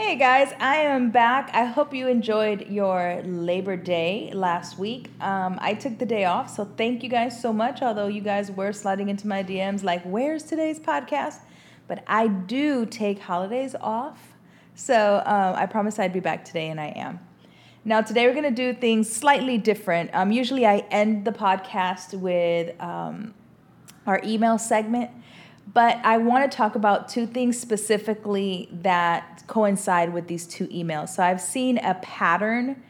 Hey guys, I am back. I hope you enjoyed your Labor Day last week. Um, I took the day off, so thank you guys so much. Although you guys were sliding into my DMs like, where's today's podcast? But I do take holidays off. So um, I promise I'd be back today, and I am. Now, today we're going to do things slightly different. Um, usually I end the podcast with um, our email segment. But I want to talk about two things specifically that coincide with these two emails. So I've seen a pattern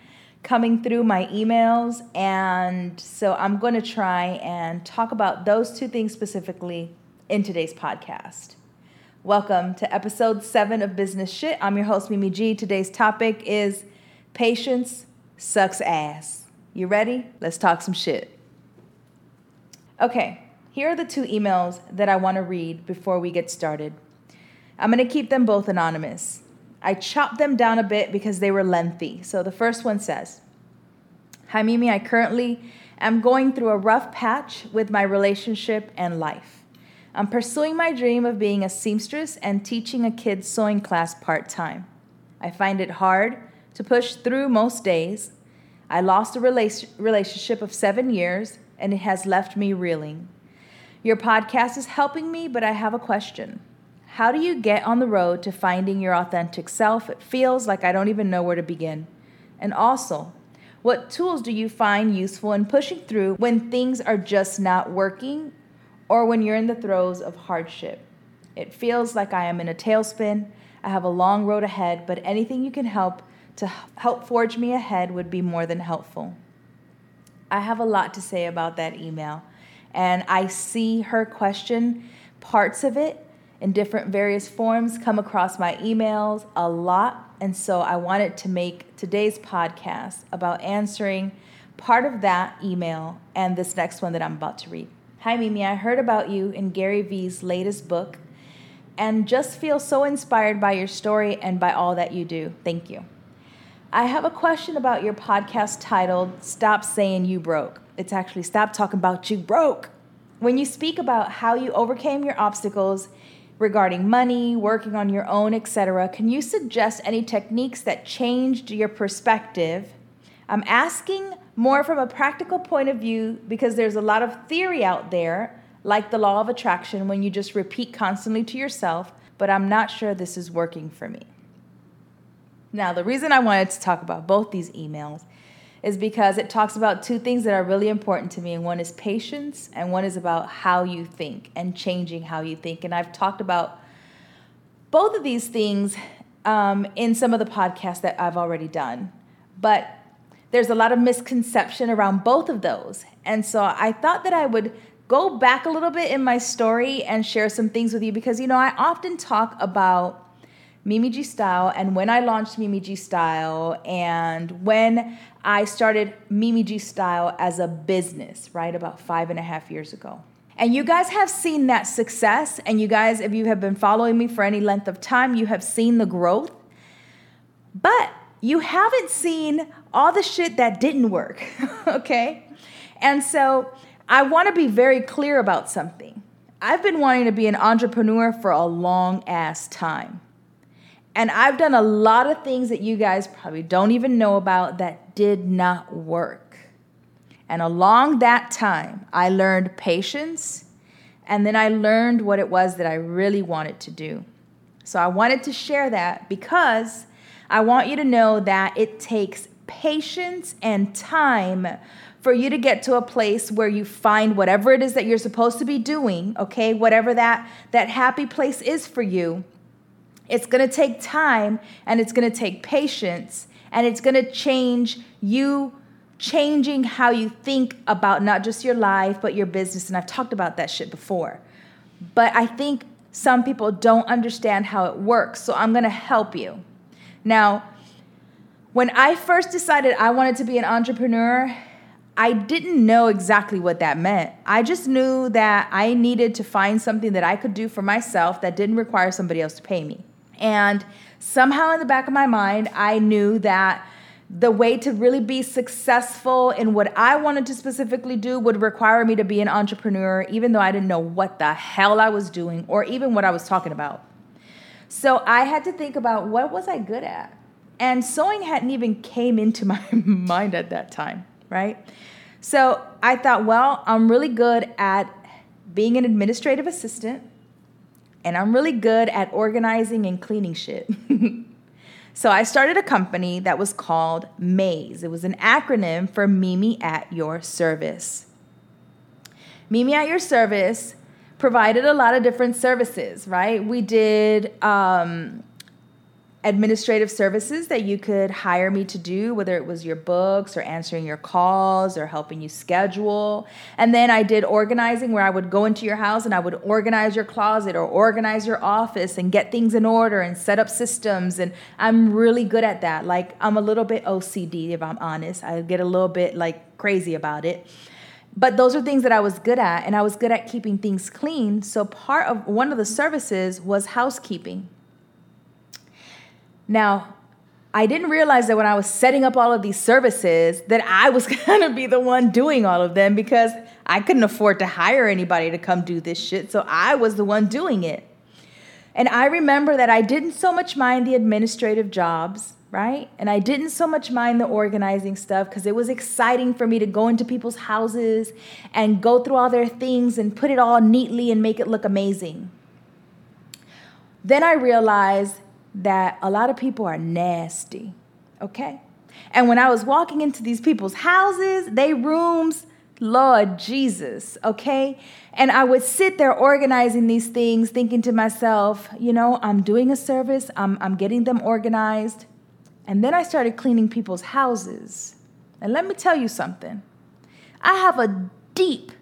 coming through my emails, and so I'm going to try and talk about those two things specifically in today's podcast. Welcome to episode seven of Business Shit. I'm your host, Mimi G. Today's topic is patience sucks ass. You ready? Let's talk some shit. Okay, here are the two emails that I want to read before we get started. I'm going to keep them both anonymous. I chopped them down a bit because they were lengthy. So the first one says Hi, Mimi. I currently am going through a rough patch with my relationship and life. I'm pursuing my dream of being a seamstress and teaching a kid's sewing class part time. I find it hard to push through most days. I lost a relationship of seven years and it has left me reeling. Your podcast is helping me, but I have a question. How do you get on the road to finding your authentic self? It feels like I don't even know where to begin. And also, what tools do you find useful in pushing through when things are just not working or when you're in the throes of hardship? It feels like I am in a tailspin. I have a long road ahead, but anything you can help to help forge me ahead would be more than helpful. I have a lot to say about that email and I see her question, parts of it in different various forms come across my emails a lot. And so I wanted to make today's podcast about answering part of that email and this next one that I'm about to read. Hi, Mimi. I heard about you in Gary Vee's latest book and just feel so inspired by your story and by all that you do. Thank you. I have a question about your podcast titled Stop Saying You Broke. It's actually Stop Talking About You Broke. When you speak about how you overcame your obstacles regarding money, working on your own, etc., can you suggest any techniques that changed your perspective? I'm asking more from a practical point of view because there's a lot of theory out there, like the law of attraction, when you just repeat constantly to yourself, but I'm not sure this is working for me. Now, the reason I wanted to talk about both these emails is because it talks about two things that are really important to me. And one is patience, and one is about how you think and changing how you think. And I've talked about both of these things um, in some of the podcasts that I've already done. But there's a lot of misconception around both of those. And so I thought that I would go back a little bit in my story and share some things with you because, you know, I often talk about Mimi G Style and when I launched Mimi G Style and when I started Mimi G Style as a business, right, about five and a half years ago. And you guys have seen that success. And you guys, if you have been following me for any length of time, you have seen the growth. But you haven't seen all the shit that didn't work, okay? And so I want to be very clear about something. I've been wanting to be an entrepreneur for a long ass time. And I've done a lot of things that you guys probably don't even know about that did not work. And along that time, I learned patience and then I learned what it was that I really wanted to do. So I wanted to share that because I want you to know that it takes patience and time for you to get to a place where you find whatever it is that you're supposed to be doing, okay? Whatever that that happy place is for you it's going to take time and it's going to take patience and it's going to change you changing how you think about not just your life, but your business. And I've talked about that shit before. But I think some people don't understand how it works. So I'm going to help you. Now, when I first decided I wanted to be an entrepreneur, I didn't know exactly what that meant. I just knew that I needed to find something that I could do for myself that didn't require somebody else to pay me. And somehow in the back of my mind, I knew that the way to really be successful in what I wanted to specifically do would require me to be an entrepreneur, even though I didn't know what the hell I was doing or even what I was talking about. So I had to think about what was I good at? And sewing hadn't even came into my mind at that time, right? So I thought, well, I'm really good at being an administrative assistant and I'm really good at organizing and cleaning shit. so I started a company that was called MAZE. It was an acronym for Mimi at Your Service. Mimi at Your Service provided a lot of different services, right? We did um, administrative services that you could hire me to do, whether it was your books or answering your calls or helping you schedule. And then I did organizing where I would go into your house and I would organize your closet or organize your office and get things in order and set up systems. And I'm really good at that. Like, I'm a little bit OCD, if I'm honest. I get a little bit like crazy about it. But those are things that I was good at, and I was good at keeping things clean. So, part of one of the services was housekeeping now, I didn't realize that when I was setting up all of these services that I was going to be the one doing all of them because I couldn't afford to hire anybody to come do this shit. So I was the one doing it. And I remember that I didn't so much mind the administrative jobs, right? And I didn't so much mind the organizing stuff because it was exciting for me to go into people's houses and go through all their things and put it all neatly and make it look amazing. Then I realized that a lot of people are nasty, okay? And when I was walking into these people's houses, they rooms, Lord Jesus, okay? And I would sit there organizing these things, thinking to myself, you know, I'm doing a service, I'm, I'm getting them organized. And then I started cleaning people's houses. And let me tell you something I have a deep,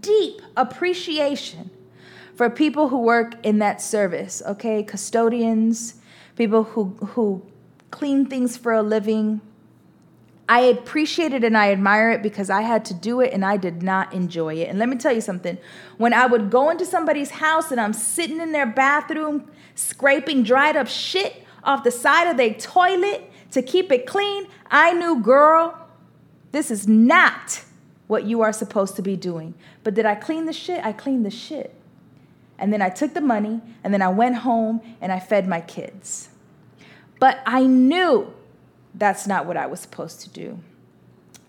deep appreciation for people who work in that service, okay? Custodians, people who, who clean things for a living. I appreciate it and I admire it because I had to do it and I did not enjoy it. And let me tell you something when I would go into somebody's house and I'm sitting in their bathroom scraping dried up shit off the side of their toilet to keep it clean, I knew, girl, this is not what you are supposed to be doing. But did I clean the shit? I cleaned the shit. And then I took the money and then I went home and I fed my kids. But I knew that's not what I was supposed to do.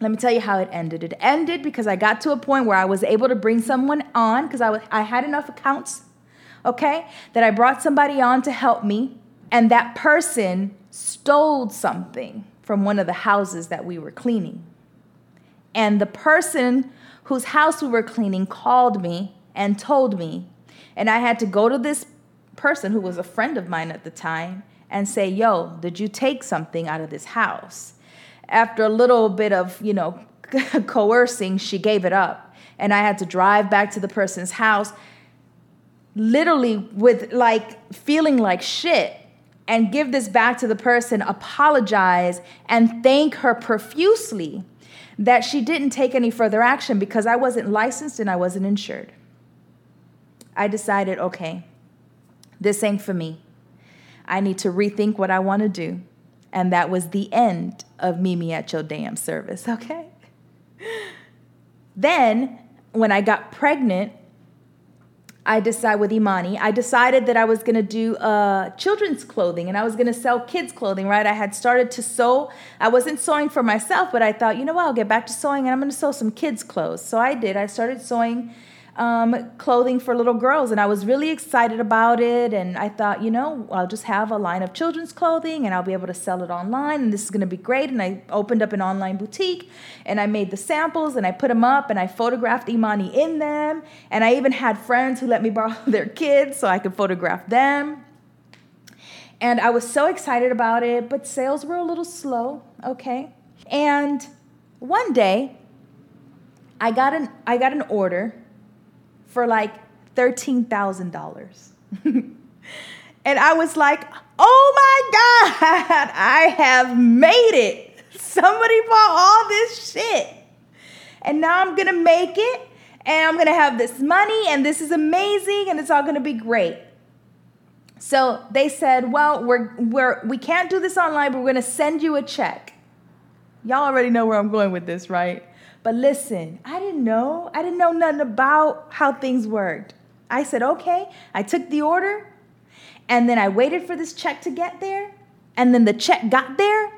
Let me tell you how it ended. It ended because I got to a point where I was able to bring someone on because I, I had enough accounts, okay, that I brought somebody on to help me. And that person stole something from one of the houses that we were cleaning. And the person whose house we were cleaning called me and told me and I had to go to this person who was a friend of mine at the time and say, Yo, did you take something out of this house? After a little bit of, you know, coercing, she gave it up. And I had to drive back to the person's house, literally with like feeling like shit, and give this back to the person, apologize, and thank her profusely that she didn't take any further action because I wasn't licensed and I wasn't insured. I decided, okay, this ain't for me. I need to rethink what I want to do. And that was the end of Mimi at your damn service, okay? Then, when I got pregnant, I decided with Imani, I decided that I was gonna do uh, children's clothing and I was gonna sell kids' clothing, right? I had started to sew. I wasn't sewing for myself, but I thought, you know what, I'll get back to sewing and I'm gonna sew some kids' clothes. So I did. I started sewing um, clothing for little girls. And I was really excited about it. And I thought, you know, I'll just have a line of children's clothing and I'll be able to sell it online. And this is going to be great. And I opened up an online boutique and I made the samples and I put them up and I photographed Imani in them. And I even had friends who let me borrow their kids so I could photograph them. And I was so excited about it, but sales were a little slow, okay? And one day, I got an I got an order for like $13,000. and I was like, oh my God, I have made it. Somebody bought all this shit. And now I'm gonna make it, and I'm gonna have this money, and this is amazing, and it's all gonna be great. So they said, well, we're, we're, we can't do this online, but we're gonna send you a check. Y'all already know where I'm going with this, right? But listen, I didn't know. I didn't know nothing about how things worked. I said, okay. I took the order And then I waited for this check to get there. And then the check got there.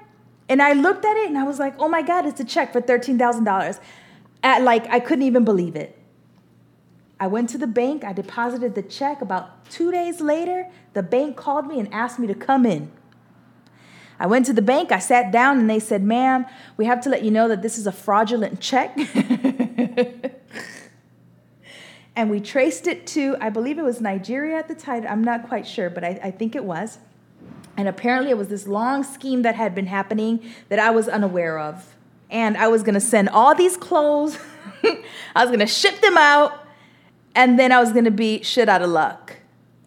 And I looked at it and I was like, oh my God, it's a check for $13,000. At like, I couldn't even believe it. I went to the bank, I deposited the check. About two days later, the bank called me and asked me to come in. I went to the bank, I sat down, and they said, Ma'am, we have to let you know that this is a fraudulent check. and we traced it to, I believe it was Nigeria at the time. I'm not quite sure, but I, I think it was. And apparently, it was this long scheme that had been happening that I was unaware of. And I was gonna send all these clothes, I was gonna ship them out, and then I was gonna be shit out of luck.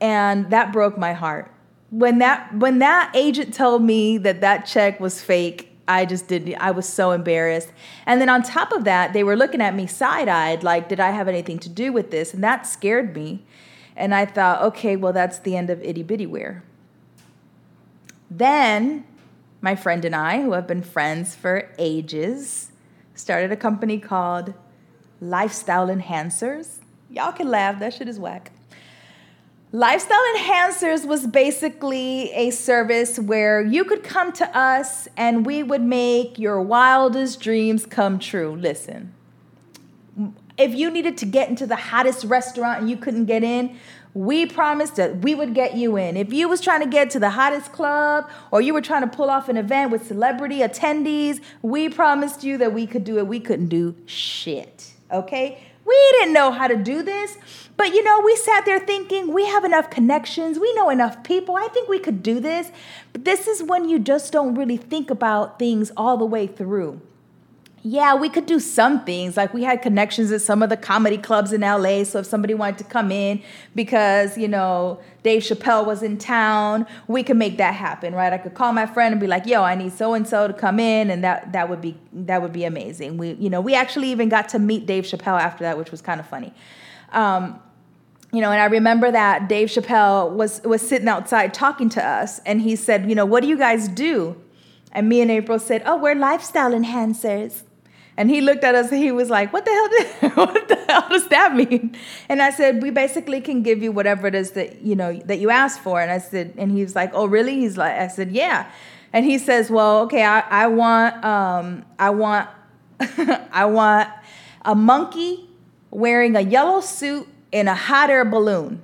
And that broke my heart when that when that agent told me that that check was fake i just didn't i was so embarrassed. And then on top of that they were looking at me side-eyed like did i have anything to do with this? And that scared me. And i thought okay well that's the end of itty bitty wear. Then my friend and i who have been friends for ages started a company called lifestyle enhancers. Y'all can laugh that shit is whack Lifestyle Enhancers was basically a service where you could come to us and we would make your wildest dreams come true. Listen, if you needed to get into the hottest restaurant and you couldn't get in, we promised that we would get you in. If you was trying to get to the hottest club or you were trying to pull off an event with celebrity attendees, we promised you that we could do it. We couldn't do shit. Okay? We didn't know how to do this. But you know, we sat there thinking we have enough connections, we know enough people. I think we could do this. But this is when you just don't really think about things all the way through yeah, we could do some things. Like we had connections at some of the comedy clubs in LA. So if somebody wanted to come in because, you know, Dave Chappelle was in town, we could make that happen, right? I could call my friend and be like, yo, I need so and so to come in and that that would be that would be amazing. We, you know, we actually even got to meet Dave Chappelle after that, which was kind of funny. Um, you know, and I remember that Dave Chappelle was was sitting outside talking to us and he said, you know, what do you guys do? And me and April said, oh, we're lifestyle enhancers. And he looked at us and he was like, What the hell did, what the hell does that mean? And I said, We basically can give you whatever it is that you know that you asked for. And I said, and he's like, Oh, really? He's like, I said, Yeah. And he says, Well, okay, I, I want um, I want I want a monkey wearing a yellow suit in a hot air balloon.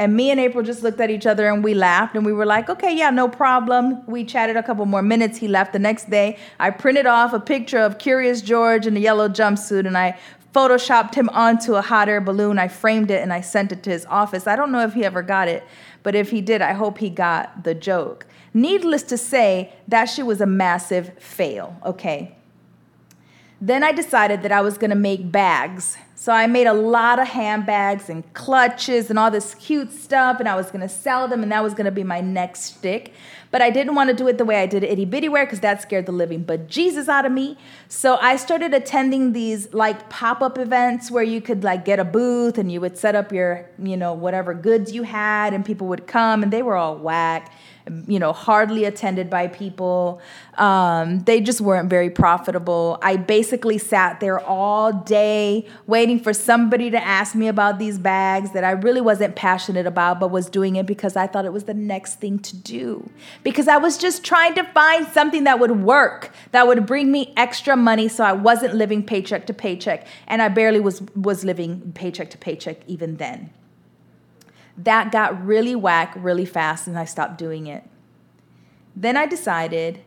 And me and April just looked at each other and we laughed and we were like, okay, yeah, no problem. We chatted a couple more minutes. He left the next day. I printed off a picture of Curious George in a yellow jumpsuit and I photoshopped him onto a hot air balloon. I framed it and I sent it to his office. I don't know if he ever got it, but if he did, I hope he got the joke. Needless to say, that shit was a massive fail, okay? Then I decided that I was gonna make bags so I made a lot of handbags and clutches and all this cute stuff, and I was gonna sell them, and that was gonna be my next stick. But I didn't want to do it the way I did itty bitty wear because that scared the living but Jesus out of me. So I started attending these like pop up events where you could like get a booth and you would set up your, you know, whatever goods you had, and people would come, and they were all whack you know, hardly attended by people. Um, they just weren't very profitable. I basically sat there all day waiting for somebody to ask me about these bags that I really wasn't passionate about, but was doing it because I thought it was the next thing to do. Because I was just trying to find something that would work, that would bring me extra money so I wasn't living paycheck to paycheck. And I barely was, was living paycheck to paycheck even then that got really whack really fast and I stopped doing it. Then I decided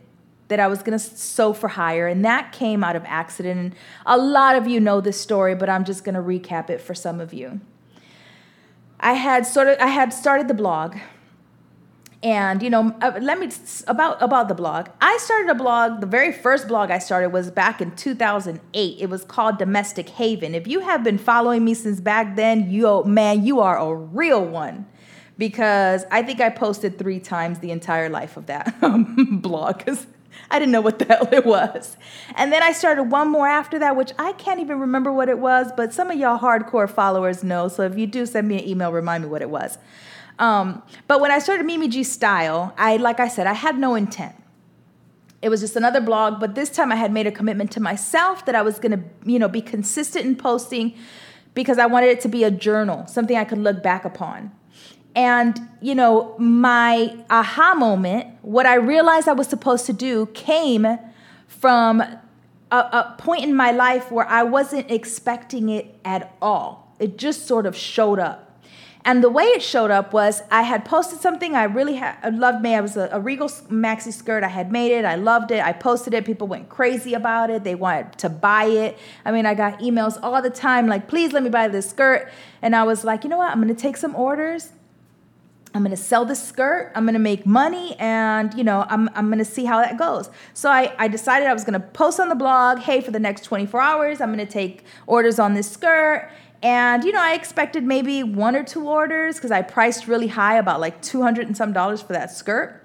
that I was going to sew for hire, and that came out of accident. And a lot of you know this story, but I'm just going to recap it for some of you. I had sort of I had started the blog and you know uh, let me about about the blog i started a blog the very first blog i started was back in 2008 it was called domestic haven if you have been following me since back then you man you are a real one because i think i posted three times the entire life of that blog because I didn't know what the hell it was. And then I started one more after that, which I can't even remember what it was, but some of y'all hardcore followers know. So if you do send me an email, remind me what it was. Um, but when I started Mimi G Style, I, like I said, I had no intent. It was just another blog, but this time I had made a commitment to myself that I was gonna, you know, be consistent in posting because I wanted it to be a journal, something I could look back upon. And, you know, my aha moment, what I realized I was supposed to do, came from a, a point in my life where I wasn't expecting it at all. It just sort of showed up. And the way it showed up was I had posted something I really had loved made. I was a, a, Regal maxi skirt. I had made it. I loved it. I posted it. People went crazy about it. They wanted to buy it. I mean, I got emails all the time like, please let me buy this skirt. And I was like, you know what? I'm going to take some orders. I'm gonna sell this skirt, I'm gonna make money, and you know, I'm, I'm gonna see how that goes. So I, I decided I was gonna post on the blog, hey, for the next 24 hours, I'm gonna take orders on this skirt. And, you know, I expected maybe one or two orders because I priced really high, about like 200 and some dollars for that skirt.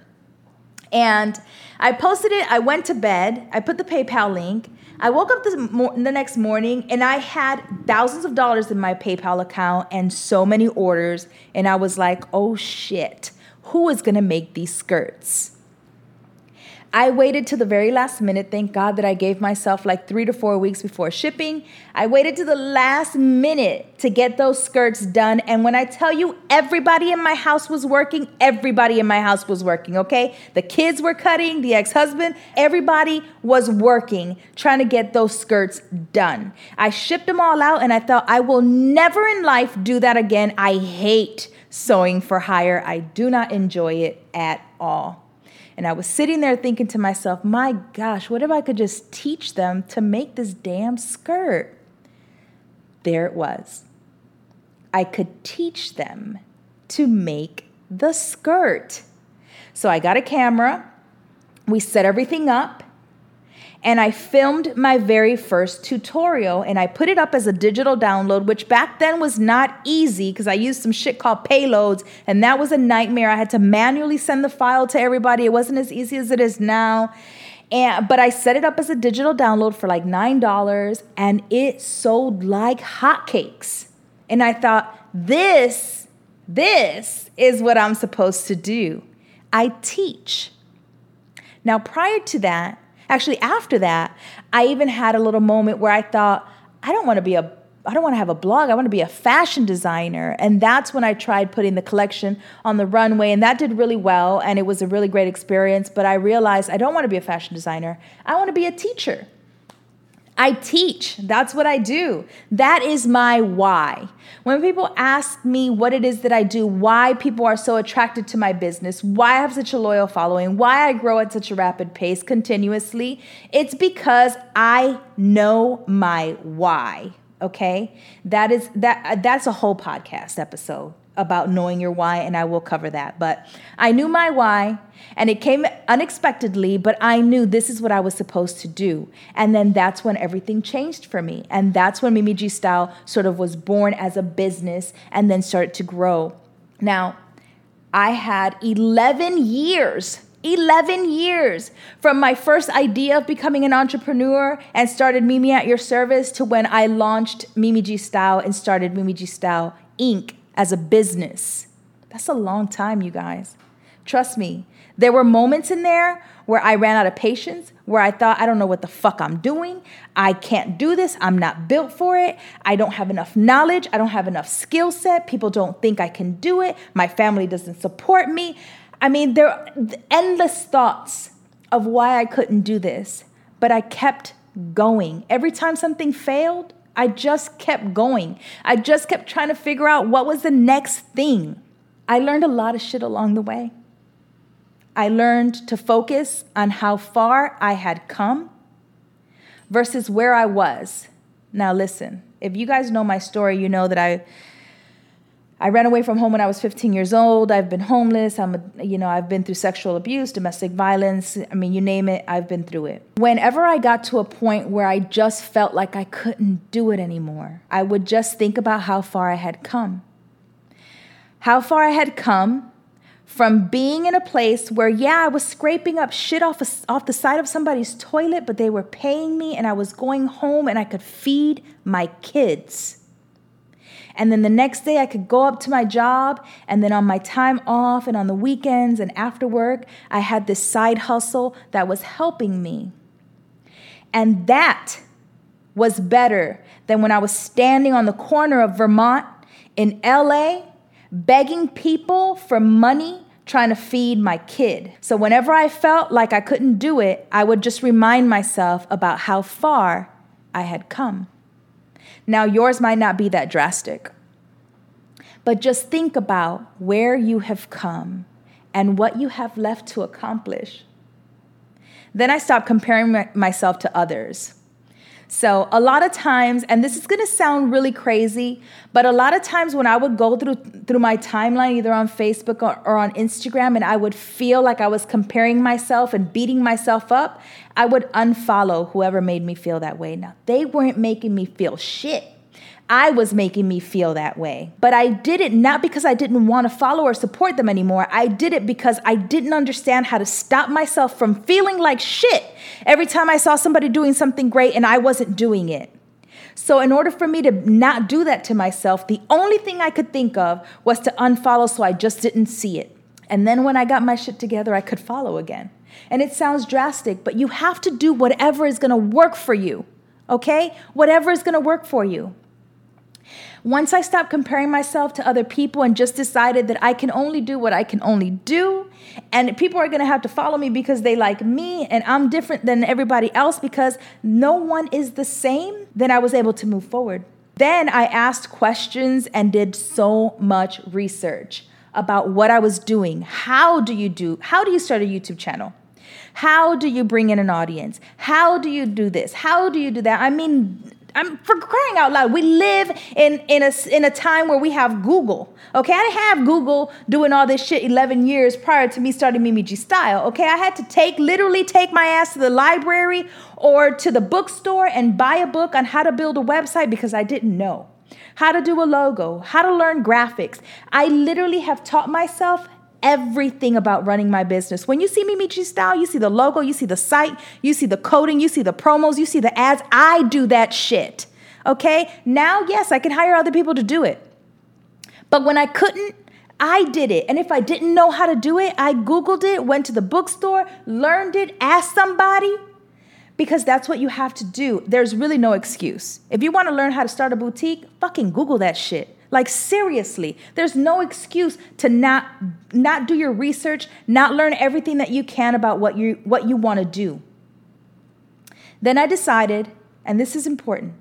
And I posted it, I went to bed, I put the PayPal link. I woke up mo- the next morning and I had thousands of dollars in my PayPal account and so many orders. And I was like, oh shit, who is gonna make these skirts? I waited to the very last minute. Thank God that I gave myself like three to four weeks before shipping. I waited to the last minute to get those skirts done. And when I tell you everybody in my house was working, everybody in my house was working, okay? The kids were cutting, the ex husband, everybody was working trying to get those skirts done. I shipped them all out and I thought, I will never in life do that again. I hate sewing for hire, I do not enjoy it at all. And I was sitting there thinking to myself, my gosh, what if I could just teach them to make this damn skirt? There it was. I could teach them to make the skirt. So I got a camera, we set everything up, and I filmed my very first tutorial and I put it up as a digital download, which back then was not easy because I used some shit called Payloadz and that was a nightmare. I had to manually send the file to everybody. It wasn't as easy as it is now. And, but I set it up as a digital download for like $9 and it sold like hotcakes. And I thought, this, this is what I'm supposed to do. I teach. Now, prior to that, Actually, after that, I even had a little moment where I thought, I don't want to be a I don't want to have a blog. I want to be a fashion designer. And that's when I tried putting the collection on the runway. And that did really well. And it was a really great experience. But I realized I don't want to be a fashion designer. I want to be a teacher. I teach. That's what I do. That is my why. When people ask me what it is that I do, why people are so attracted to my business, why I have such a loyal following, why I grow at such a rapid pace continuously, it's because I know my why. Okay? That is that that's a whole podcast episode about knowing your why, and I will cover that. But I knew my why, and it came unexpectedly, but I knew this is what I was supposed to do. And then that's when everything changed for me. And that's when Mimi G Style sort of was born as a business and then started to grow. Now, I had 11 years 11 years from my first idea of becoming an entrepreneur and started Mimi at your service to when I launched Mimi G Style and started Mimi G Style Inc as a business. That's a long time, you guys. Trust me. There were moments in there where I ran out of patience, where I thought, I don't know what the fuck I'm doing. I can't do this. I'm not built for it. I don't have enough knowledge. I don't have enough skill set. People don't think I can do it. My family doesn't support me. I mean, there are endless thoughts of why I couldn't do this, but I kept going. Every time something failed, I just kept going. I just kept trying to figure out what was the next thing. I learned a lot of shit along the way. I learned to focus on how far I had come versus where I was. Now, listen, if you guys know my story, you know that I I ran away from home when I was 15 years old. I've been homeless. I'm, a, you know, I've been through sexual abuse, domestic violence. I mean, you name it, I've been through it. Whenever I got to a point where I just felt like I couldn't do it anymore, I would just think about how far I had come. How far I had come from being in a place where, yeah, I was scraping up shit off, a, off the side of somebody's toilet, but they were paying me and I was going home and I could feed my kids and then the next day, I could go up to my job. And then on my time off and on the weekends and after work, I had this side hustle that was helping me. And that was better than when I was standing on the corner of Vermont in LA, begging people for money trying to feed my kid. So whenever I felt like I couldn't do it, I would just remind myself about how far I had come. Now, yours might not be that drastic, but just think about where you have come and what you have left to accomplish. Then I stopped comparing my, myself to others. So, a lot of times, and this is gonna sound really crazy, but a lot of times when I would go through through my timeline, either on Facebook or, or on Instagram, and I would feel like I was comparing myself and beating myself up, I would unfollow whoever made me feel that way. Now, they weren't making me feel shit. I was making me feel that way. But I did it not because I didn't want to follow or support them anymore. I did it because I didn't understand how to stop myself from feeling like shit every time I saw somebody doing something great and I wasn't doing it. So, in order for me to not do that to myself, the only thing I could think of was to unfollow so I just didn't see it. And then when I got my shit together, I could follow again. And it sounds drastic, but you have to do whatever is gonna work for you, okay? Whatever is gonna work for you. Once I stopped comparing myself to other people and just decided that I can only do what I can only do, and people are gonna have to follow me because they like me and I'm different than everybody else because no one is the same, then I was able to move forward. Then I asked questions and did so much research about what I was doing. How do you do? How do you start a YouTube channel? How do you bring in an audience? How do you do this? How do you do that? I mean, I'm for crying out loud. We live in in a in a time where we have Google. Okay, I didn't have Google doing all this shit 11 years prior to me starting Mimi G Style. Okay, I had to take literally take my ass to the library or to the bookstore and buy a book on how to build a website because I didn't know how to do a logo, how to learn graphics. I literally have taught myself everything about running my business. When you see Mimi G Style, you see the logo, you see the site, you see the coding, you see the promos, you see the ads. I do that shit. Okay? Now, yes, I can hire other people to do it. But when I couldn't, I did it. And if I didn't know how to do it, I Googled it, went to the bookstore, learned it, asked somebody, because that's what you have to do. There's really no excuse. If you want to learn how to start a boutique, fucking Google that shit. Like seriously, there's no excuse to not not do your research, not learn everything that you can about what you what you want to do. Then I decided, and this is important.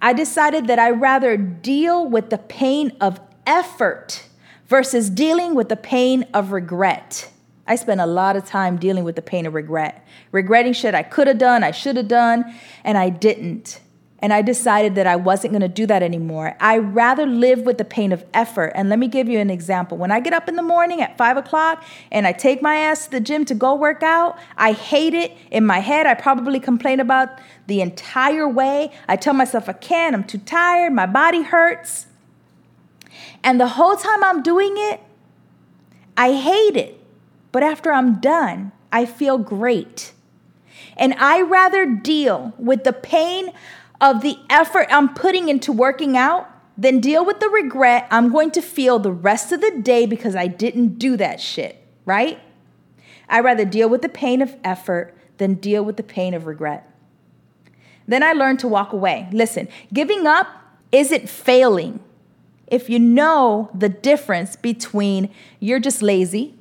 I decided that I rather deal with the pain of effort versus dealing with the pain of regret. I spent a lot of time dealing with the pain of regret, regretting shit I could have done, I should have done, and I didn't. And I decided that I wasn't going to do that anymore. I rather live with the pain of effort. And let me give you an example. When I get up in the morning at five o'clock and I take my ass to the gym to go work out, I hate it. In my head, I probably complain about the entire way. I tell myself I can't, I'm too tired, my body hurts. And the whole time I'm doing it, I hate it. But after I'm done, I feel great. And I rather deal with the pain of the effort I'm putting into working out, then deal with the regret I'm going to feel the rest of the day because I didn't do that shit, right? I'd rather deal with the pain of effort than deal with the pain of regret. Then I learned to walk away. Listen, giving up isn't failing. If you know the difference between you're just lazy,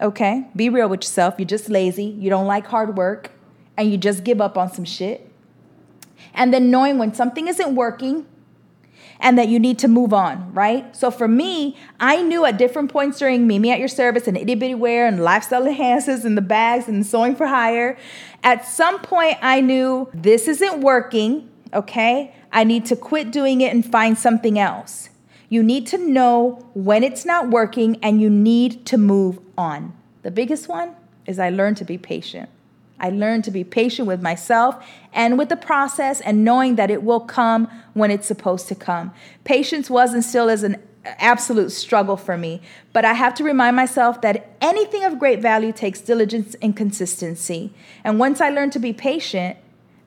okay? Be real with yourself. You're just lazy, you don't like hard work, and you just give up on some shit and then knowing when something isn't working and that you need to move on, right? So for me, I knew at different points during Mimi at Your Service and Itty Bitty Wear and Lifestyle Enhances and the bags and Sewing for Hire, at some point I knew this isn't working, okay? I need to quit doing it and find something else. You need to know when it's not working and you need to move on. The biggest one is I learned to be patient. I learned to be patient with myself and with the process and knowing that it will come when it's supposed to come. Patience was and still is an absolute struggle for me, but I have to remind myself that anything of great value takes diligence and consistency. And once I learned to be patient,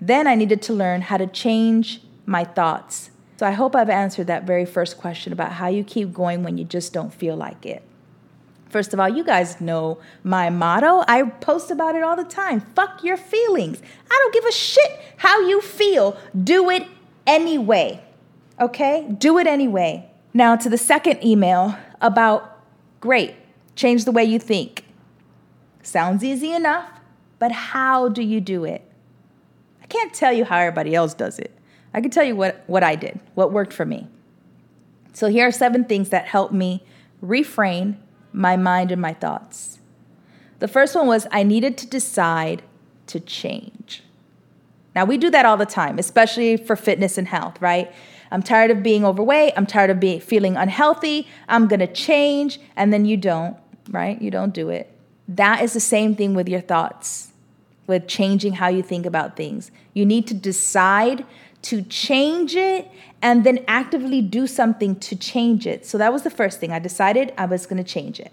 then I needed to learn how to change my thoughts. So I hope I've answered that very first question about how you keep going when you just don't feel like it. First of all, you guys know my motto. I post about it all the time. Fuck your feelings. I don't give a shit how you feel. Do it anyway. Okay? Do it anyway. Now, to the second email about great, change the way you think. Sounds easy enough, but how do you do it? I can't tell you how everybody else does it. I can tell you what, what I did, what worked for me. So here are seven things that helped me refrain my mind and my thoughts. The first one was I needed to decide to change. Now, we do that all the time, especially for fitness and health, right? I'm tired of being overweight. I'm tired of being feeling unhealthy. I'm going to change. And then you don't, right? You don't do it. That is the same thing with your thoughts, with changing how you think about things. You need to decide to change it and then actively do something to change it. So that was the first thing. I decided I was going to change it.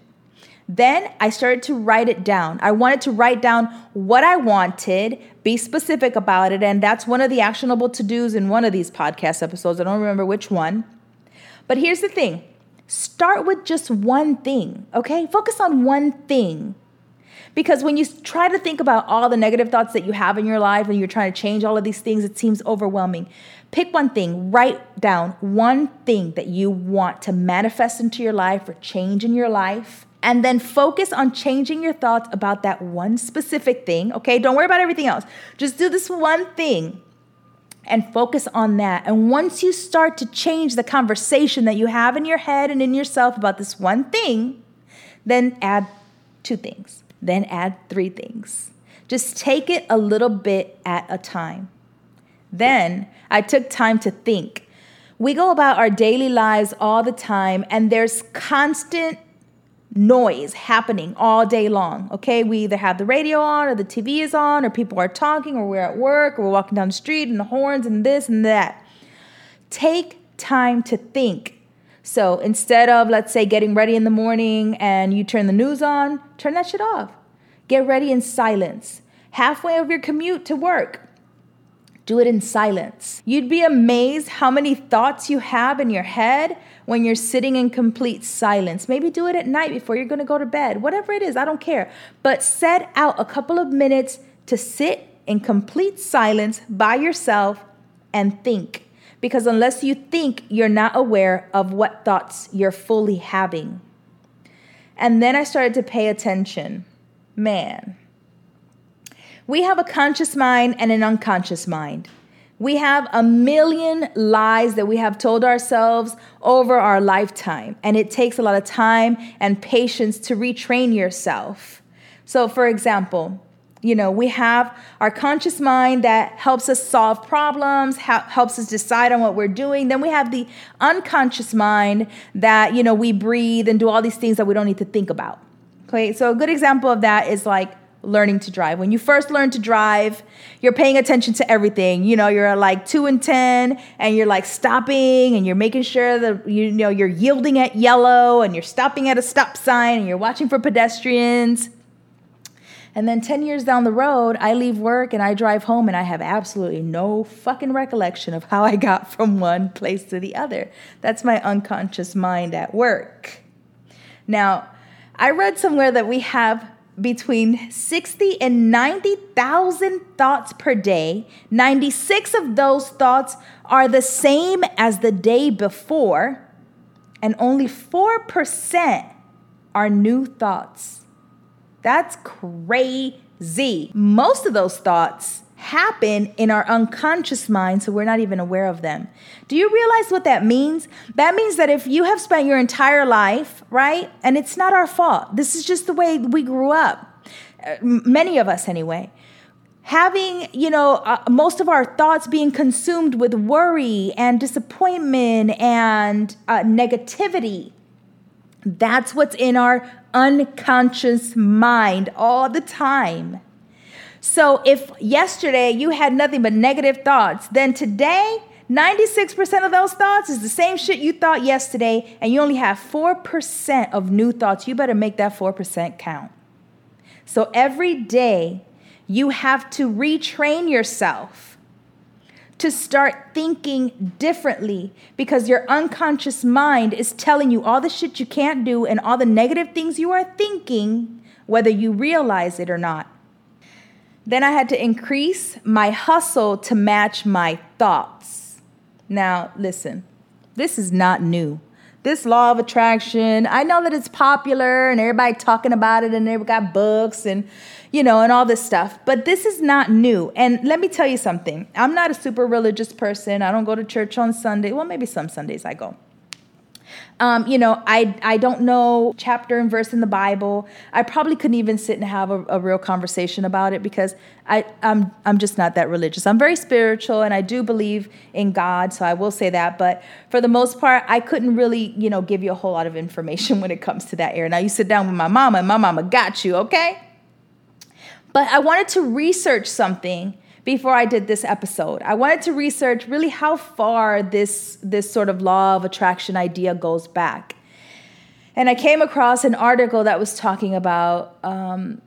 Then I started to write it down. I wanted to write down what I wanted, be specific about it. And that's one of the actionable to dos in one of these podcast episodes. I don't remember which one. But here's the thing start with just one thing, okay? Focus on one thing. Because when you try to think about all the negative thoughts that you have in your life and you're trying to change all of these things, it seems overwhelming. Pick one thing, write down one thing that you want to manifest into your life or change in your life and then focus on changing your thoughts about that one specific thing. Okay, don't worry about everything else. Just do this one thing and focus on that. And once you start to change the conversation that you have in your head and in yourself about this one thing, then add two things, then add three things. Just take it a little bit at a time. Then I took time to think. We go about our daily lives all the time, and there's constant noise happening all day long. Okay, we either have the radio on or the TV is on or people are talking or we're at work or we're walking down the street and the horns and this and that. Take time to think. So instead of, let's say, getting ready in the morning and you turn the news on, turn that shit off. Get ready in silence. Halfway of your commute to work, do it in silence. You'd be amazed how many thoughts you have in your head when you're sitting in complete silence. Maybe do it at night before you're to go to bed. Whatever it is, I don't care. But set out a couple of minutes to sit in complete silence by yourself and think. Because unless you think, you're not aware of what thoughts you're fully having. And then I started to pay attention. Man, we have a conscious mind and an unconscious mind. We have a million lies that we have told ourselves over our lifetime, and it takes a lot of time and patience to retrain yourself. So, for example, you know, we have our conscious mind that helps us solve problems, ha- helps us decide on what we're doing. Then we have the unconscious mind that, you know, we breathe and do all these things that we don't need to think about. Okay, so a good example of that is like learning to drive. When you first learn to drive, you're paying attention to everything. You know, you're like 2 and 10 and you're like stopping and you're making sure that you know you're yielding at yellow and you're stopping at a stop sign and you're watching for pedestrians. And then 10 years down the road, I leave work and I drive home and I have absolutely no fucking recollection of how I got from one place to the other. That's my unconscious mind at work. Now, I read somewhere that we have between 60 and 90,000 thoughts per day. 96 of those thoughts are the same as the day before, and only 4% are new thoughts. That's crazy. Most of those thoughts happen in our unconscious mind, so we're not even aware of them. Do you realize what that means? That means that if you have spent your entire life, right, and it's not our fault, this is just the way we grew up, many of us anyway. Having, you know, uh, most of our thoughts being consumed with worry and disappointment and uh, negativity. That's what's in our unconscious mind all the time. So if yesterday you had nothing but negative thoughts, then today, 96% of those thoughts is the same shit you thought yesterday, and you only have 4% of new thoughts. You better make that 4% count. So every day, you have to retrain yourself to start thinking differently because your unconscious mind is telling you all the shit you can't do and all the negative things you are thinking, whether you realize it or not. Then I had to increase my hustle to match my thoughts. Now, listen, this is not new. This law of attraction. I know that it's popular and everybody talking about it and they've got books and you know and all this stuff. But this is not new. And let me tell you something. I'm not a super religious person. I don't go to church on Sunday. Well, maybe some Sundays I go. Um, you know, I I don't know chapter and verse in the Bible. I probably couldn't even sit and have a, a, real conversation about it because I I'm I'm just not that religious. I'm very spiritual and I do believe in God, so I will say that. But for the most part, I couldn't really you know give you a whole lot of information when it comes to that area. Now you sit down with my mama, and my mama got you, okay? But I wanted to research something before I did this episode. I wanted to research really how far this, this sort of law of attraction idea goes back. And I came across an article that was talking about um,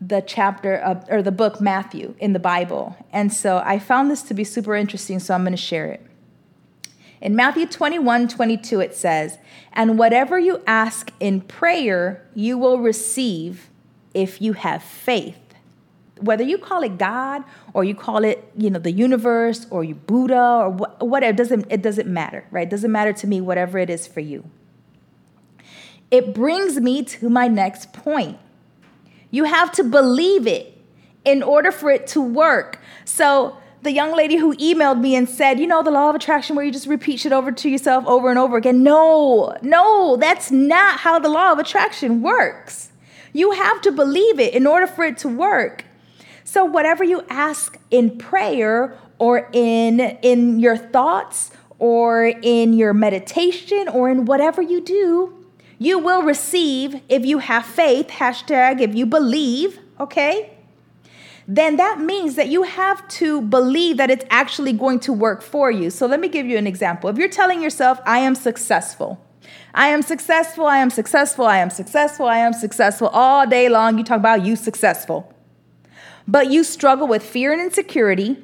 the chapter of, or the book Matthew in the Bible. And so I found this to be super interesting, so I'm going to share it. In Matthew 21 22, it says, And whatever you ask in prayer, you will receive if you have faith whether you call it God or you call it, you know, the universe or you Buddha or wh- whatever, it doesn't, it doesn't matter, right? It doesn't matter to me, whatever it is for you. It brings me to my next point. You have to believe it in order for it to work. So, the young lady who emailed me and said, you know, the law of attraction where you just repeat shit over to yourself over and over again. No, no, that's not how the law of attraction works. You have to believe it in order for it to work. So whatever you ask in prayer or in in your thoughts or in your meditation or in whatever you do, you will receive if you have faith, hashtag if you believe, okay? Then that means that you have to believe that it's actually going to work for you. So let me give you an example. If you're telling yourself, I am successful, I am successful, I am successful, I am successful, I am successful all day long, you talk about you successful but you struggle with fear and insecurity,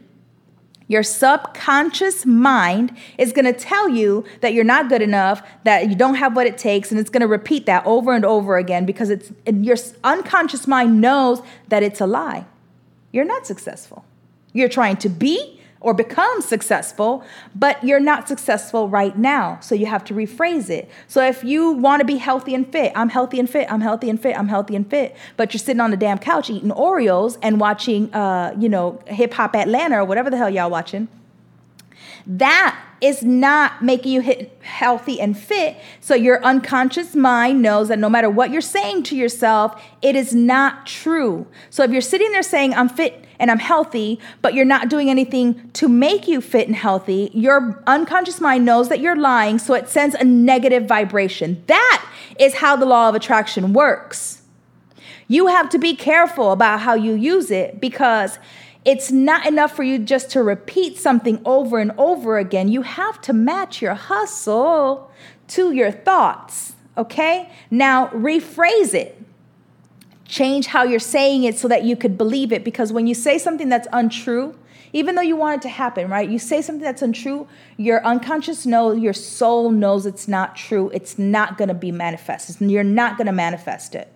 your subconscious mind is going to tell you that you're not good enough, that you don't have what it takes, and it's going to repeat that over and over again because it's your unconscious mind knows that it's a lie. You're not successful. You're trying to be or become successful, but you're not successful right now. So you have to rephrase it. So if you want to be healthy and fit, I'm healthy and fit, I'm healthy and fit, I'm healthy and fit, but you're sitting on the damn couch eating Oreos and watching, uh, you know, Hip Hop Atlanta or whatever the hell y'all watching. That is not making you healthy and fit. So your unconscious mind knows that no matter what you're saying to yourself, it is not true. So if you're sitting there saying, I'm fit and I'm healthy, but you're not doing anything to make you fit and healthy, your unconscious mind knows that you're lying, so it sends a negative vibration. That is how the law of attraction works. You have to be careful about how you use it because it's not enough for you just to repeat something over and over again. You have to match your hustle to your thoughts, okay? Now rephrase it change how you're saying it so that you could believe it. Because when you say something that's untrue, even though you want it to happen, right? You say something that's untrue, your unconscious knows, your soul knows it's not true. It's not going to be manifested. You're not going to manifest it.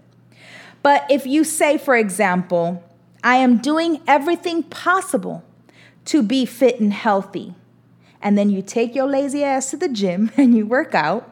But if you say, for example, I am doing everything possible to be fit and healthy, and then you take your lazy ass to the gym and you work out,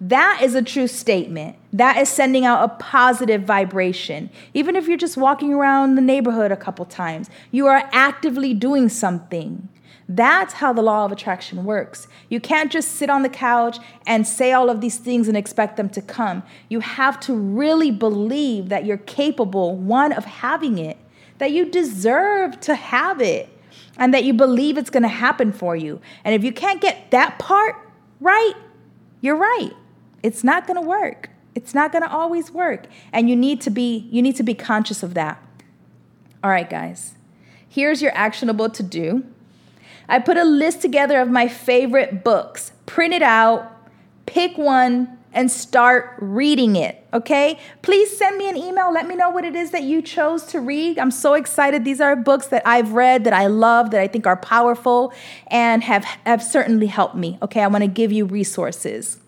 that is a true statement. That is sending out a positive vibration. Even if you're just walking around the neighborhood a couple times, you are actively doing something. That's how the law of attraction works. You can't just sit on the couch and say all of these things and expect them to come. You have to really believe that you're capable, one, of having it, that you deserve to have it, and that you believe it's going to happen for you. And if you can't get that part right, you're right. It's not going to work. It's not going to always work. And you need to be you need to be conscious of that. All right, guys. Here's your actionable to do. I put a list together of my favorite books. Print it out, pick one and start reading it, okay? Please send me an email. Let me know what it is that you chose to read. I'm so excited. These are books that I've read, that I love, that I think are powerful, and have, have certainly helped me, okay? I wanna give you resources.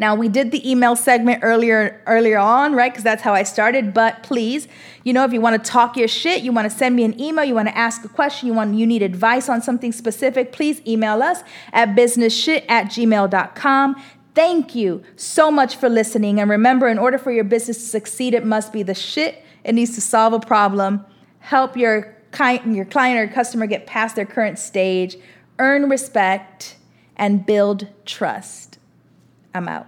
Now we did the email segment earlier earlier on, right? Because that's how I started. But please, you know, if you want to talk your shit, you want to send me an email, you want to ask a question, you want you need advice on something specific, please email us at businessshit at gmail.com. Thank you so much for listening. And remember, in order for your business to succeed, it must be the shit. It needs to solve a problem, help your, your client or customer get past their current stage, earn respect, and build trust. I'm out.